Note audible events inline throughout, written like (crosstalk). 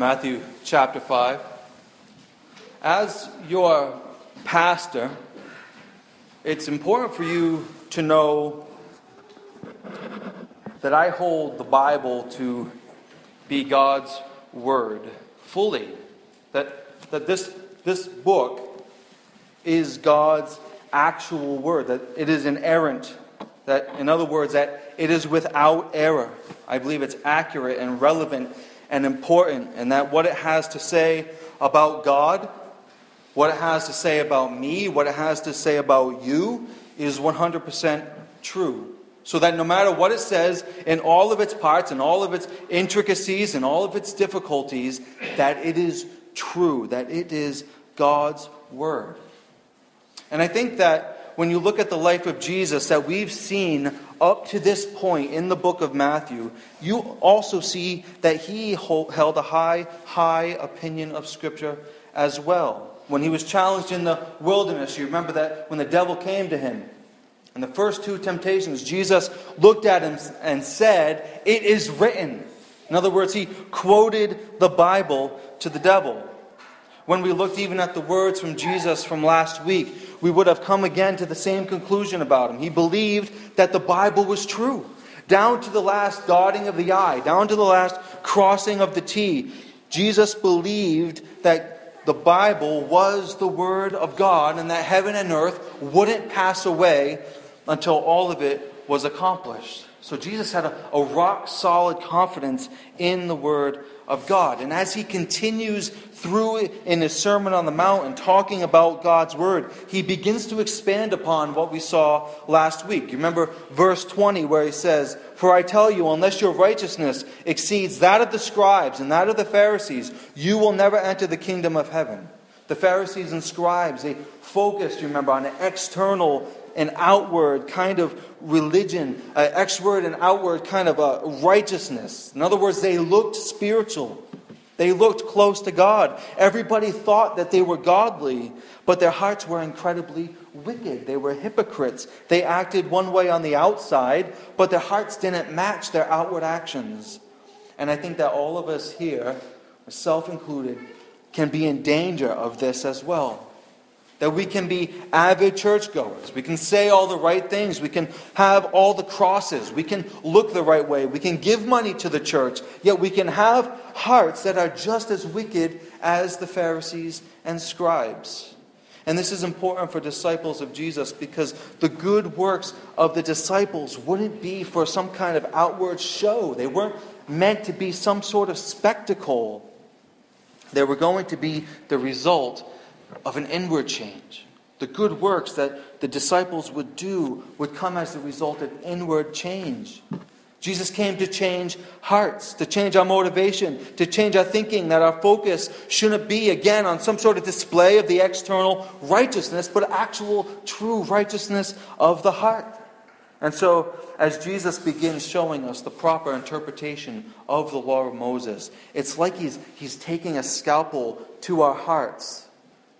Matthew chapter 5. As your pastor, it's important for you to know that I hold the Bible to be God's Word fully. That, that this, this book is God's actual Word, that it is inerrant, that, in other words, that it is without error. I believe it's accurate and relevant and important, and that what it has to say about God, what it has to say about me, what it has to say about you is 100% true. So that no matter what it says in all of its parts and all of its intricacies and all of its difficulties, that it is true, that it is God's Word. And I think that when you look at the life of Jesus that we've seen up to this point in the book of Matthew, you also see that he held a high, high opinion of Scripture as well. When he was challenged in the wilderness, you remember that when the devil came to him, in the first two temptations, Jesus looked at him and said, It is written. In other words, he quoted the Bible to the devil. When we looked even at the words from Jesus from last week, we would have come again to the same conclusion about him. He believed that the Bible was true, down to the last dotting of the I, down to the last crossing of the T. Jesus believed that the Bible was the Word of God and that heaven and earth wouldn't pass away until all of it was accomplished. So Jesus had a, a rock solid confidence in the Word of God. And as he continues through in his Sermon on the Mount and talking about God's Word, he begins to expand upon what we saw last week. You remember verse 20 where he says, For I tell you, unless your righteousness exceeds that of the scribes and that of the Pharisees, you will never enter the kingdom of heaven. The Pharisees and scribes, they focused, you remember, on an external and outward kind of religion, uh, external and outward kind of a righteousness. In other words, they looked spiritual. They looked close to God. Everybody thought that they were godly, but their hearts were incredibly wicked. They were hypocrites. They acted one way on the outside, but their hearts didn't match their outward actions. And I think that all of us here, self included, can be in danger of this as well. That we can be avid churchgoers. We can say all the right things. We can have all the crosses. We can look the right way. We can give money to the church. Yet we can have hearts that are just as wicked as the Pharisees and scribes. And this is important for disciples of Jesus because the good works of the disciples wouldn't be for some kind of outward show. They weren't meant to be some sort of spectacle. They were going to be the result of an inward change. The good works that the disciples would do would come as the result of inward change. Jesus came to change hearts, to change our motivation, to change our thinking, that our focus shouldn't be, again, on some sort of display of the external righteousness, but actual true righteousness of the heart. And so, as Jesus begins showing us the proper interpretation of the law of Moses, it's like he's, he's taking a scalpel to our hearts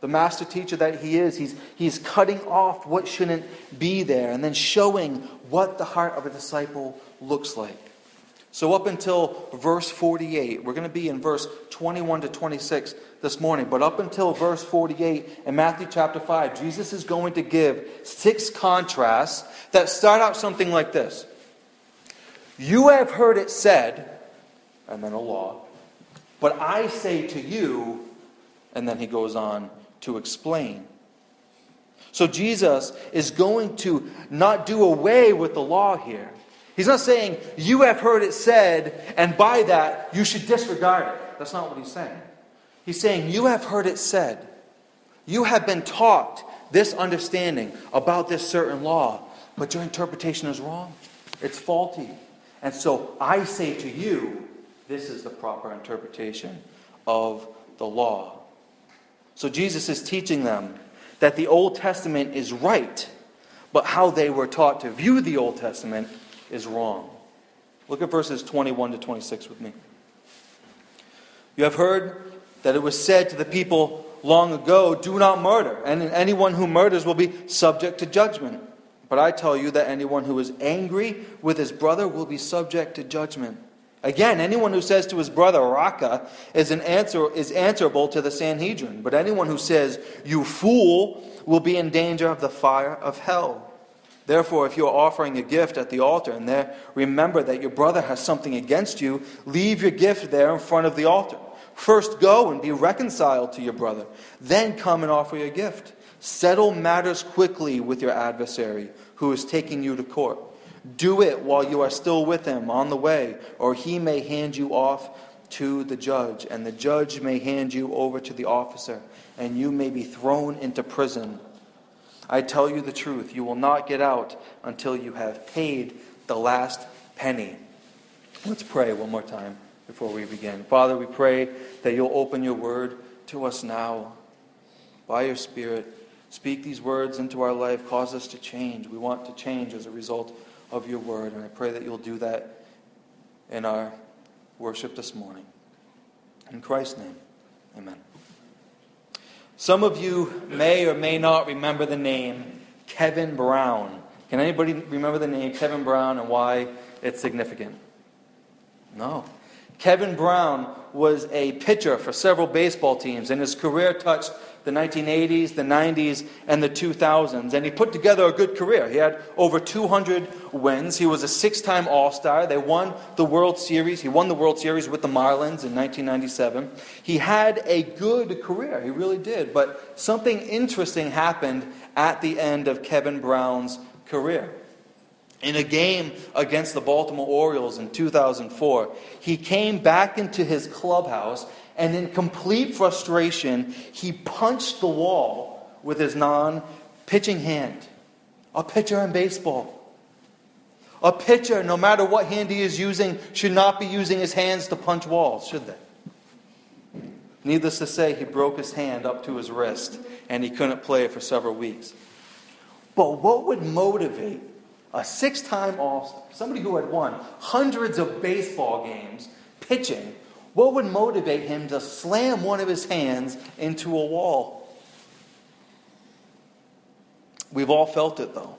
the master teacher that he is, he's, he's cutting off what shouldn't be there and then showing what the heart of a disciple looks like. So, up until verse 48, we're going to be in verse 21 to 26 this morning, but up until verse 48 in Matthew chapter 5, Jesus is going to give six contrasts that start out something like this You have heard it said, and then a law, but I say to you, and then he goes on to explain. So Jesus is going to not do away with the law here. He's not saying, You have heard it said, and by that you should disregard it. That's not what he's saying. He's saying, You have heard it said. You have been taught this understanding about this certain law, but your interpretation is wrong. It's faulty. And so I say to you, this is the proper interpretation of the law. So Jesus is teaching them that the Old Testament is right, but how they were taught to view the Old Testament is wrong. Look at verses 21 to 26 with me. You have heard that it was said to the people long ago, Do not murder, and anyone who murders will be subject to judgment. But I tell you that anyone who is angry with his brother will be subject to judgment. Again, anyone who says to his brother, Raca, is, an answer, is answerable to the Sanhedrin. But anyone who says, You fool, will be in danger of the fire of hell. Therefore, if you are offering a gift at the altar and there remember that your brother has something against you, leave your gift there in front of the altar. First go and be reconciled to your brother. Then come and offer your gift. Settle matters quickly with your adversary who is taking you to court. Do it while you are still with him on the way, or he may hand you off to the judge, and the judge may hand you over to the officer, and you may be thrown into prison. I tell you the truth, you will not get out until you have paid the last penny. Let's pray one more time before we begin. Father, we pray that you'll open your word to us now. By your Spirit, speak these words into our life, cause us to change. We want to change as a result of your word. And I pray that you'll do that in our worship this morning. In Christ's name, amen. Some of you may or may not remember the name Kevin Brown. Can anybody remember the name Kevin Brown and why it's significant? No. Kevin Brown was a pitcher for several baseball teams, and his career touched the 1980s, the 90s, and the 2000s. And he put together a good career. He had over 200 wins. He was a six time All Star. They won the World Series. He won the World Series with the Marlins in 1997. He had a good career. He really did. But something interesting happened at the end of Kevin Brown's career. In a game against the Baltimore Orioles in 2004, he came back into his clubhouse and in complete frustration, he punched the wall with his non pitching hand. A pitcher in baseball. A pitcher, no matter what hand he is using, should not be using his hands to punch walls, should they? Needless to say, he broke his hand up to his wrist and he couldn't play for several weeks. But what would motivate a six time All somebody who had won hundreds of baseball games, pitching, what would motivate him to slam one of his hands into a wall? We've all felt it, though.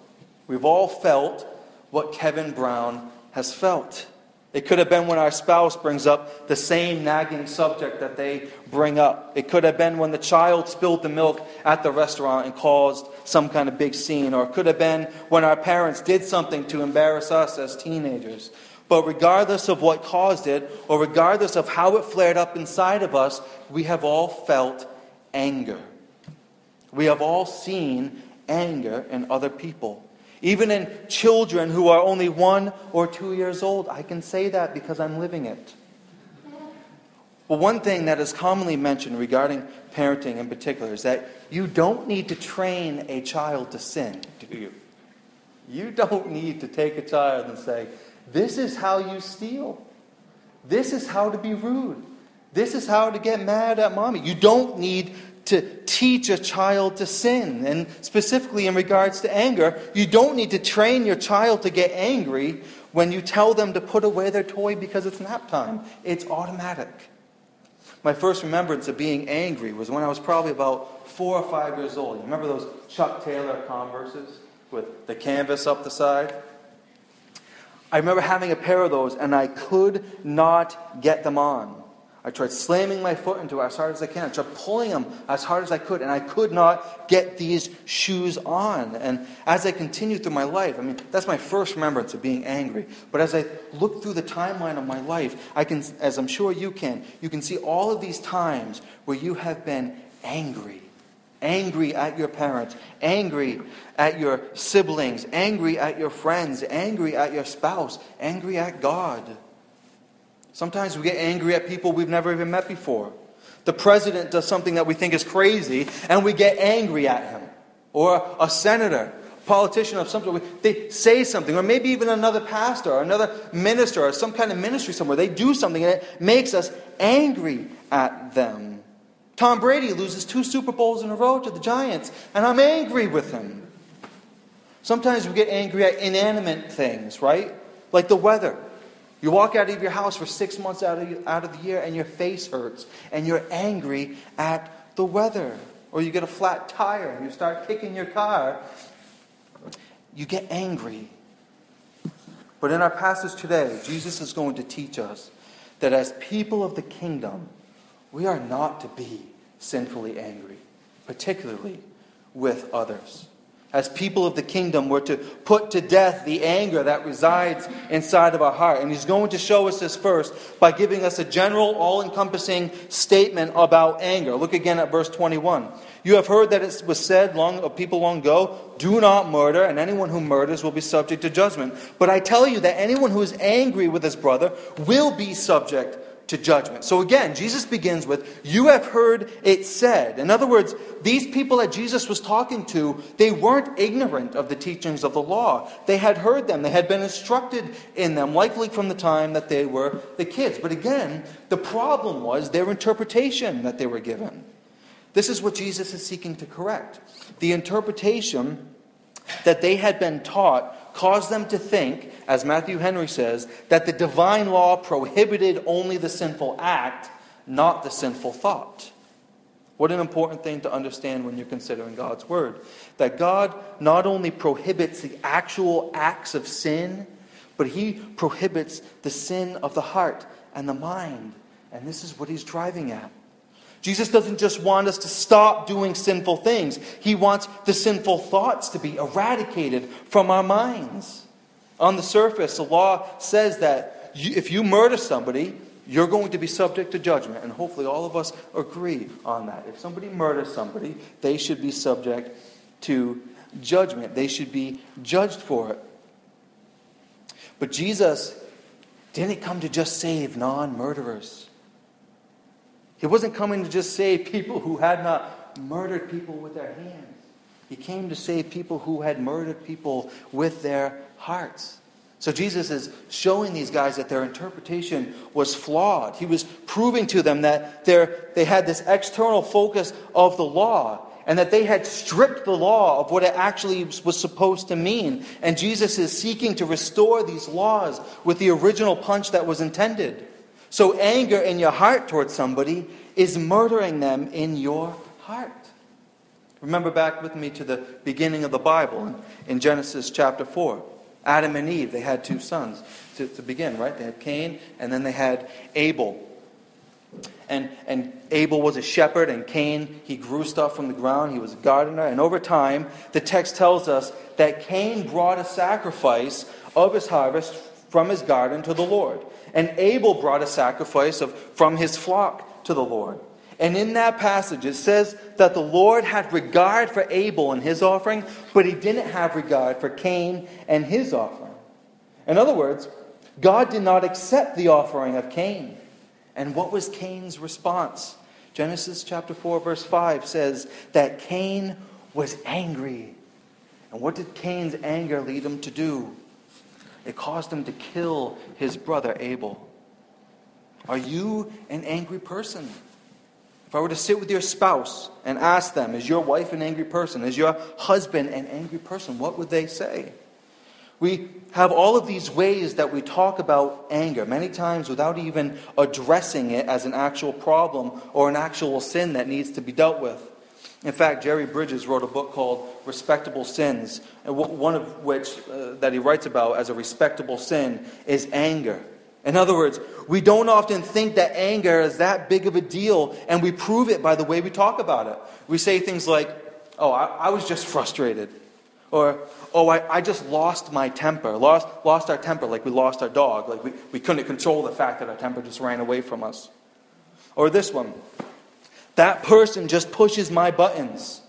We've all felt what Kevin Brown has felt. It could have been when our spouse brings up the same nagging subject that they bring up. It could have been when the child spilled the milk at the restaurant and caused some kind of big scene. Or it could have been when our parents did something to embarrass us as teenagers. But regardless of what caused it, or regardless of how it flared up inside of us, we have all felt anger. We have all seen anger in other people. Even in children who are only one or two years old. I can say that because I'm living it. Well, one thing that is commonly mentioned regarding parenting in particular is that you don't need to train a child to sin, do you? You don't need to take a child and say, this is how you steal. This is how to be rude. This is how to get mad at mommy. You don't need to teach a child to sin. And specifically in regards to anger, you don't need to train your child to get angry when you tell them to put away their toy because it's nap time. It's automatic. My first remembrance of being angry was when I was probably about four or five years old. You remember those Chuck Taylor Converses with the canvas up the side? I remember having a pair of those and I could not get them on. I tried slamming my foot into it as hard as I can. I tried pulling them as hard as I could, and I could not get these shoes on. And as I continued through my life, I mean, that's my first remembrance of being angry. But as I look through the timeline of my life, I can, as I'm sure you can, you can see all of these times where you have been angry angry at your parents, angry at your siblings, angry at your friends, angry at your spouse, angry at God. Sometimes we get angry at people we've never even met before. The president does something that we think is crazy, and we get angry at him. Or a senator, politician of some sort, they say something, or maybe even another pastor, or another minister, or some kind of ministry somewhere. They do something, and it makes us angry at them. Tom Brady loses two Super Bowls in a row to the Giants, and I'm angry with him. Sometimes we get angry at inanimate things, right? Like the weather. You walk out of your house for six months out of, out of the year and your face hurts, and you're angry at the weather. Or you get a flat tire and you start kicking your car. You get angry. But in our passage today, Jesus is going to teach us that as people of the kingdom, we are not to be sinfully angry, particularly with others. As people of the kingdom, we're to put to death the anger that resides inside of our heart. And he's going to show us this first by giving us a general, all encompassing statement about anger. Look again at verse 21. You have heard that it was said long, of people long ago, do not murder, and anyone who murders will be subject to judgment. But I tell you that anyone who is angry with his brother will be subject to judgment. So again, Jesus begins with, You have heard it said. In other words, these people that Jesus was talking to, they weren't ignorant of the teachings of the law. They had heard them, they had been instructed in them, likely from the time that they were the kids. But again, the problem was their interpretation that they were given. This is what Jesus is seeking to correct. The interpretation that they had been taught caused them to think, as Matthew Henry says, that the divine law prohibited only the sinful act, not the sinful thought. What an important thing to understand when you're considering God's Word. That God not only prohibits the actual acts of sin, but He prohibits the sin of the heart and the mind. And this is what He's driving at. Jesus doesn't just want us to stop doing sinful things, He wants the sinful thoughts to be eradicated from our minds. On the surface, the law says that if you murder somebody, you're going to be subject to judgment. And hopefully, all of us agree on that. If somebody murders somebody, they should be subject to judgment, they should be judged for it. But Jesus didn't come to just save non murderers. He wasn't coming to just save people who had not murdered people with their hands. He came to save people who had murdered people with their hearts. So Jesus is showing these guys that their interpretation was flawed. He was proving to them that they had this external focus of the law and that they had stripped the law of what it actually was supposed to mean. And Jesus is seeking to restore these laws with the original punch that was intended. So, anger in your heart towards somebody is murdering them in your heart. Remember back with me to the beginning of the Bible in Genesis chapter 4. Adam and Eve, they had two sons to, to begin, right? They had Cain and then they had Abel. And, and Abel was a shepherd, and Cain, he grew stuff from the ground. He was a gardener. And over time, the text tells us that Cain brought a sacrifice of his harvest from his garden to the Lord. And Abel brought a sacrifice of, from his flock to the Lord. And in that passage, it says that the Lord had regard for Abel and his offering, but he didn't have regard for Cain and his offering. In other words, God did not accept the offering of Cain. And what was Cain's response? Genesis chapter 4, verse 5 says that Cain was angry. And what did Cain's anger lead him to do? It caused him to kill his brother Abel. Are you an angry person? If I were to sit with your spouse and ask them, is your wife an angry person? Is your husband an angry person? What would they say? We have all of these ways that we talk about anger, many times without even addressing it as an actual problem or an actual sin that needs to be dealt with. In fact, Jerry Bridges wrote a book called Respectable Sins, and one of which uh, that he writes about as a respectable sin is anger. In other words, we don't often think that anger is that big of a deal, and we prove it by the way we talk about it. We say things like, Oh, I, I was just frustrated. Or, Oh, I, I just lost my temper. Lost, lost our temper, like we lost our dog. Like we, we couldn't control the fact that our temper just ran away from us. Or this one that person just pushes my buttons,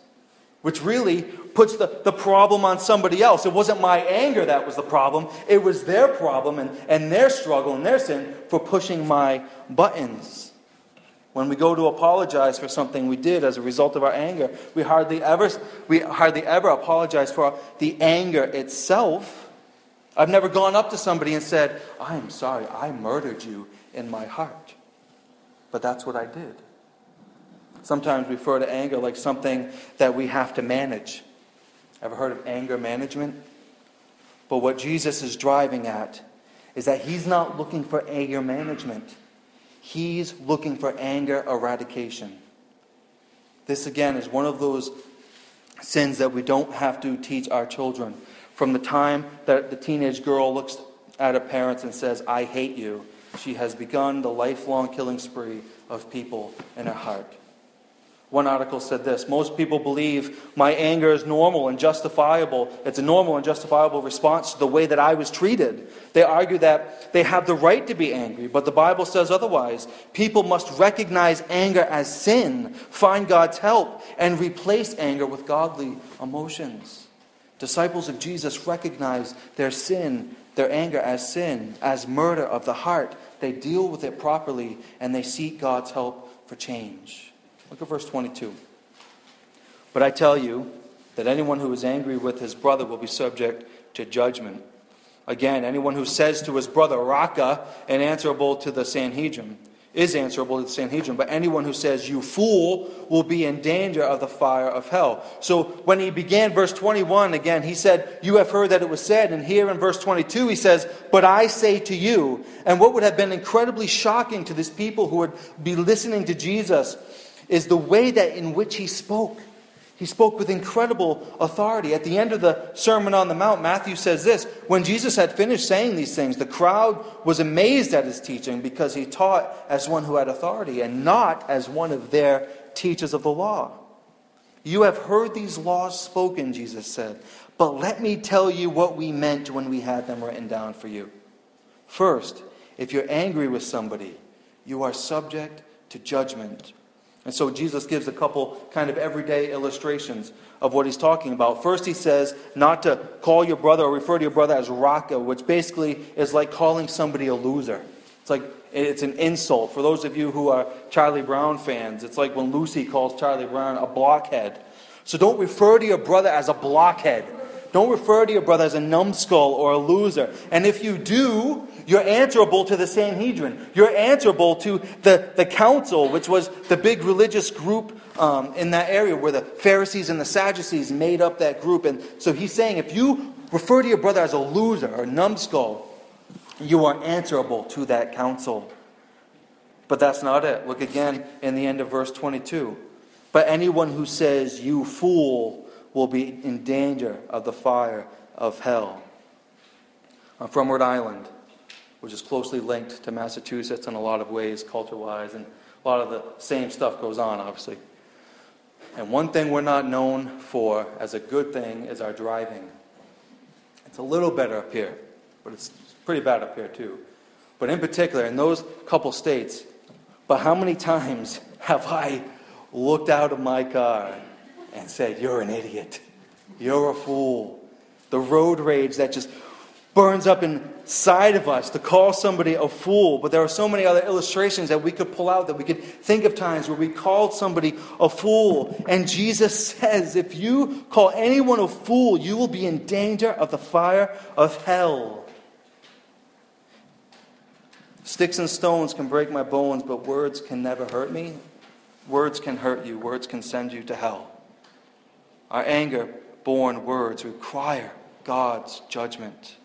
which really puts the, the problem on somebody else. It wasn't my anger that was the problem, it was their problem and, and their struggle and their sin for pushing my buttons. When we go to apologize for something we did as a result of our anger, we hardly ever, we hardly ever apologize for the anger itself. I've never gone up to somebody and said, I am sorry, I murdered you in my heart. But that's what I did sometimes we refer to anger like something that we have to manage. Ever heard of anger management? But what Jesus is driving at is that he's not looking for anger management, he's looking for anger eradication. This, again, is one of those sins that we don't have to teach our children. From the time that the teenage girl looks at her parents and says, I hate you, she has begun the lifelong killing spree of people in her heart. One article said this Most people believe my anger is normal and justifiable. It's a normal and justifiable response to the way that I was treated. They argue that they have the right to be angry, but the Bible says otherwise. People must recognize anger as sin, find God's help, and replace anger with godly emotions. Disciples of Jesus recognize their sin, their anger as sin, as murder of the heart. They deal with it properly, and they seek God's help for change. Look at verse 22. But I tell you that anyone who is angry with his brother will be subject to judgment. Again, anyone who says to his brother, Raca, and answerable to the Sanhedrin, is answerable to the Sanhedrin. But anyone who says, You fool, will be in danger of the fire of hell. So when he began verse 21, again, he said, You have heard that it was said. And here in verse 22, he says, But I say to you. And what would have been incredibly shocking to these people who would be listening to Jesus is the way that in which he spoke. He spoke with incredible authority. At the end of the Sermon on the Mount, Matthew says this When Jesus had finished saying these things, the crowd was amazed at his teaching because he taught as one who had authority and not as one of their teachers of the law. You have heard these laws spoken, Jesus said, but let me tell you what we meant when we had them written down for you. First, if you're angry with somebody, you are subject to judgment. And so Jesus gives a couple kind of everyday illustrations of what he's talking about. First, he says not to call your brother or refer to your brother as Raca, which basically is like calling somebody a loser. It's like it's an insult. For those of you who are Charlie Brown fans, it's like when Lucy calls Charlie Brown a blockhead. So don't refer to your brother as a blockhead. Don't refer to your brother as a numbskull or a loser. And if you do, you're answerable to the Sanhedrin. You're answerable to the, the council, which was the big religious group um, in that area where the Pharisees and the Sadducees made up that group. And so he's saying if you refer to your brother as a loser or a numbskull, you are answerable to that council. But that's not it. Look again in the end of verse 22. But anyone who says, You fool, will be in danger of the fire of hell. From Rhode Island, which is closely linked to Massachusetts in a lot of ways, culture wise, and a lot of the same stuff goes on, obviously. And one thing we're not known for as a good thing is our driving. It's a little better up here, but it's pretty bad up here too. But in particular, in those couple states, but how many times (laughs) have I looked out of my car and said, You're an idiot. You're a fool. The road rage that just burns up inside of us to call somebody a fool. But there are so many other illustrations that we could pull out that we could think of times where we called somebody a fool. And Jesus says, If you call anyone a fool, you will be in danger of the fire of hell. Sticks and stones can break my bones, but words can never hurt me. Words can hurt you, words can send you to hell. Our anger born words require God's judgment.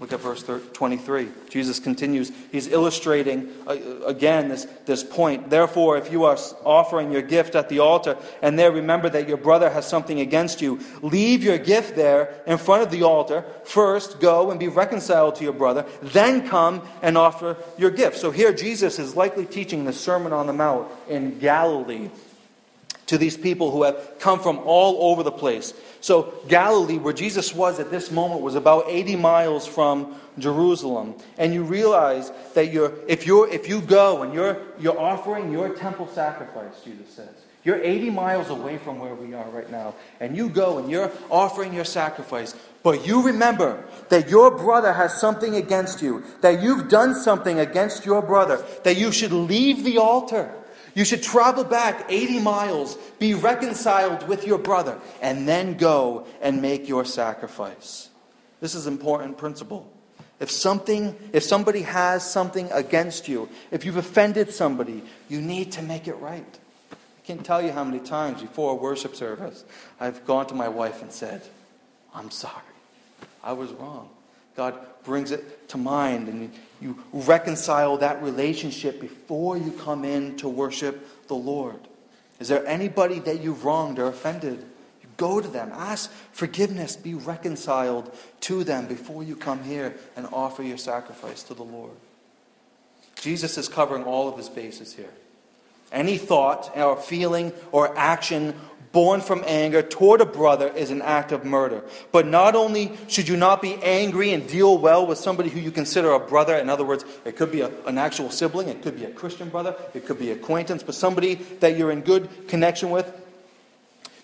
Look at verse 23. Jesus continues. He's illustrating uh, again this, this point. Therefore, if you are offering your gift at the altar and there remember that your brother has something against you, leave your gift there in front of the altar. First, go and be reconciled to your brother. Then come and offer your gift. So here, Jesus is likely teaching the Sermon on the Mount in Galilee to these people who have come from all over the place. So, Galilee, where Jesus was at this moment, was about 80 miles from Jerusalem. And you realize that you're, if, you're, if you go and you're, you're offering your temple sacrifice, Jesus says, you're 80 miles away from where we are right now, and you go and you're offering your sacrifice, but you remember that your brother has something against you, that you've done something against your brother, that you should leave the altar you should travel back 80 miles, be reconciled with your brother, and then go and make your sacrifice. This is an important principle. If something, if somebody has something against you, if you've offended somebody, you need to make it right. I can't tell you how many times before a worship service I've gone to my wife and said, I'm sorry. I was wrong. God brings it to mind and you reconcile that relationship before you come in to worship the Lord. Is there anybody that you've wronged or offended? You go to them, ask forgiveness, be reconciled to them before you come here and offer your sacrifice to the Lord. Jesus is covering all of his bases here. Any thought or feeling or action born from anger toward a brother is an act of murder. But not only should you not be angry and deal well with somebody who you consider a brother, in other words, it could be a, an actual sibling, it could be a Christian brother, it could be acquaintance, but somebody that you're in good connection with,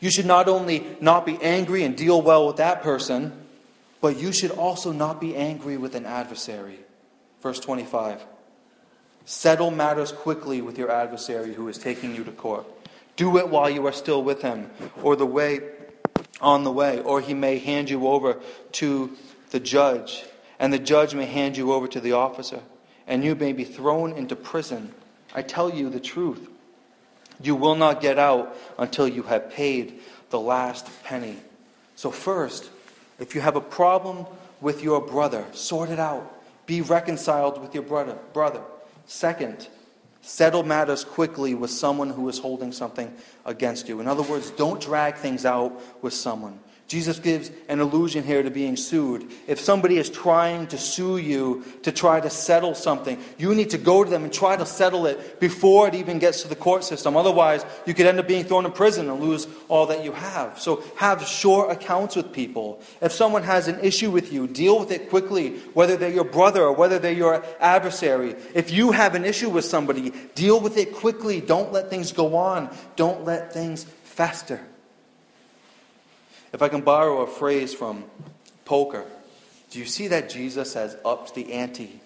you should not only not be angry and deal well with that person, but you should also not be angry with an adversary. Verse 25. Settle matters quickly with your adversary who is taking you to court. Do it while you are still with him, or the way on the way, or he may hand you over to the judge, and the judge may hand you over to the officer, and you may be thrown into prison. I tell you the truth. You will not get out until you have paid the last penny. So, first, if you have a problem with your brother, sort it out. Be reconciled with your brother. brother. Second, Settle matters quickly with someone who is holding something against you. In other words, don't drag things out with someone. Jesus gives an allusion here to being sued. If somebody is trying to sue you to try to settle something, you need to go to them and try to settle it before it even gets to the court system. Otherwise, you could end up being thrown in prison and lose all that you have. So have short accounts with people. If someone has an issue with you, deal with it quickly, whether they're your brother or whether they're your adversary. If you have an issue with somebody, deal with it quickly. Don't let things go on, don't let things fester. If I can borrow a phrase from poker, do you see that Jesus has upped the ante?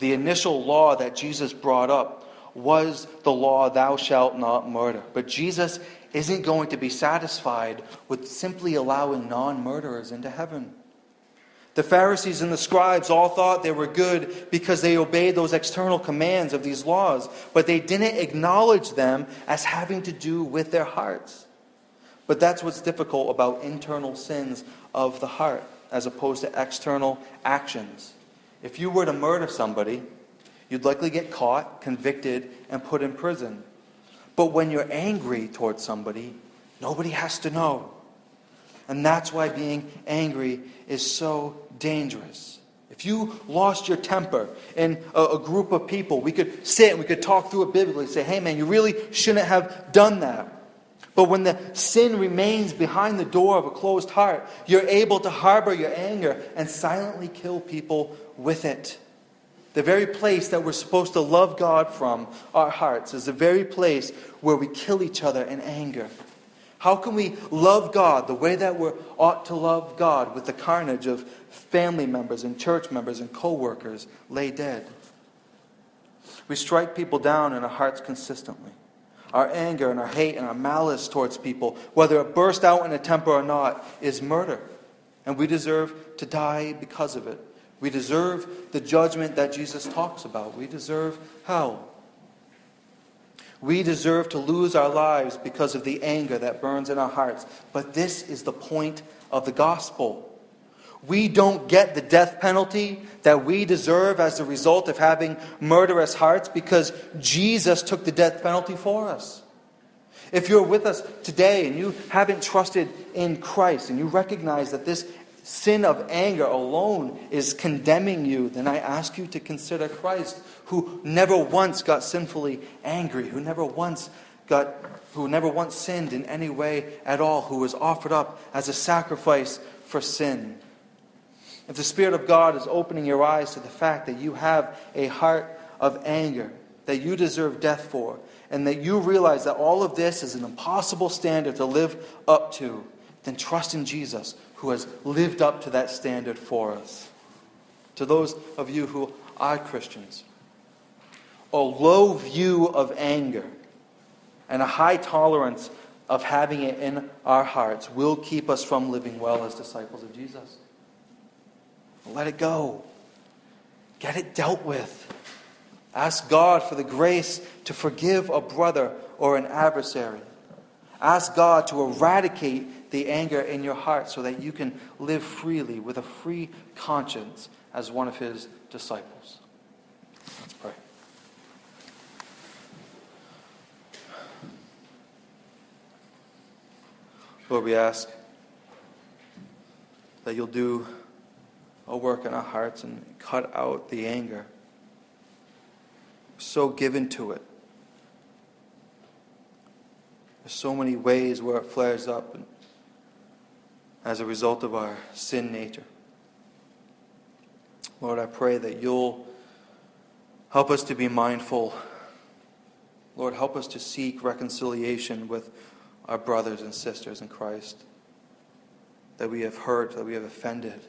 The initial law that Jesus brought up was the law, thou shalt not murder. But Jesus isn't going to be satisfied with simply allowing non murderers into heaven. The Pharisees and the scribes all thought they were good because they obeyed those external commands of these laws, but they didn't acknowledge them as having to do with their hearts. But that's what's difficult about internal sins of the heart as opposed to external actions. If you were to murder somebody, you'd likely get caught, convicted, and put in prison. But when you're angry towards somebody, nobody has to know. And that's why being angry is so dangerous. If you lost your temper in a, a, group of people, we could sit and we could talk through it biblically, say, hey man, you really shouldn't have done that. But when the sin remains behind the door of a closed heart, you're able to harbor your anger and silently kill people with it. The very place that we're supposed to love God from, our hearts, is the very place where we kill each other in anger. How can we love God the way that we ought to love God with the carnage of family members and church members and co workers lay dead? We strike people down in our hearts consistently our anger and our hate and our malice towards people, whether it burst out in a temper or not, is murder. And we deserve to die because of it. We deserve the judgment that Jesus talks about. We deserve hell. We deserve to lose our lives because of the anger that burns in our hearts. But this is the point of the gospel. We don't get the death penalty that we deserve as a result of having murderous hearts because Jesus took the death penalty for us. If you're with us today and you haven't trusted in Christ and you recognize that this sin of anger alone is condemning you, then I ask you to consider Christ, who never once got sinfully angry, who never once got who never once sinned in any way at all, who was offered up as a sacrifice for sin. If the Spirit of God is opening your eyes to the fact that you have a heart of anger, that you deserve death for, and that you realize that all of this is an impossible standard to live up to, then trust in Jesus, who has lived up to that standard for us. To those of you who are Christians, a low view of anger and a high tolerance of having it in our hearts will keep us from living well as disciples of Jesus. Let it go. Get it dealt with. Ask God for the grace to forgive a brother or an adversary. Ask God to eradicate the anger in your heart so that you can live freely with a free conscience as one of His disciples. Let's pray. Lord, we ask that you'll do a work in our hearts and cut out the anger. so given to it. There's so many ways where it flares up as a result of our sin nature. Lord, I pray that you'll help us to be mindful. Lord, help us to seek reconciliation with our brothers and sisters in Christ that we have hurt, that we have offended.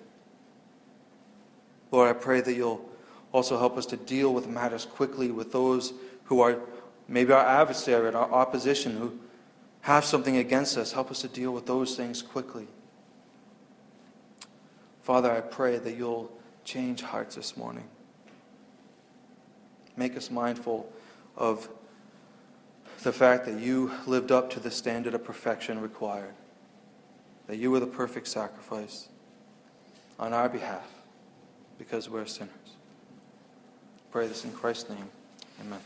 Lord, I pray that you'll also help us to deal with matters quickly with those who are maybe our adversary and our opposition who have something against us. Help us to deal with those things quickly. Father, I pray that you'll change hearts this morning. Make us mindful of the fact that you lived up to the standard of perfection required that you were the perfect sacrifice on our behalf because we're sinners. Pray this in Christ's name. Amen.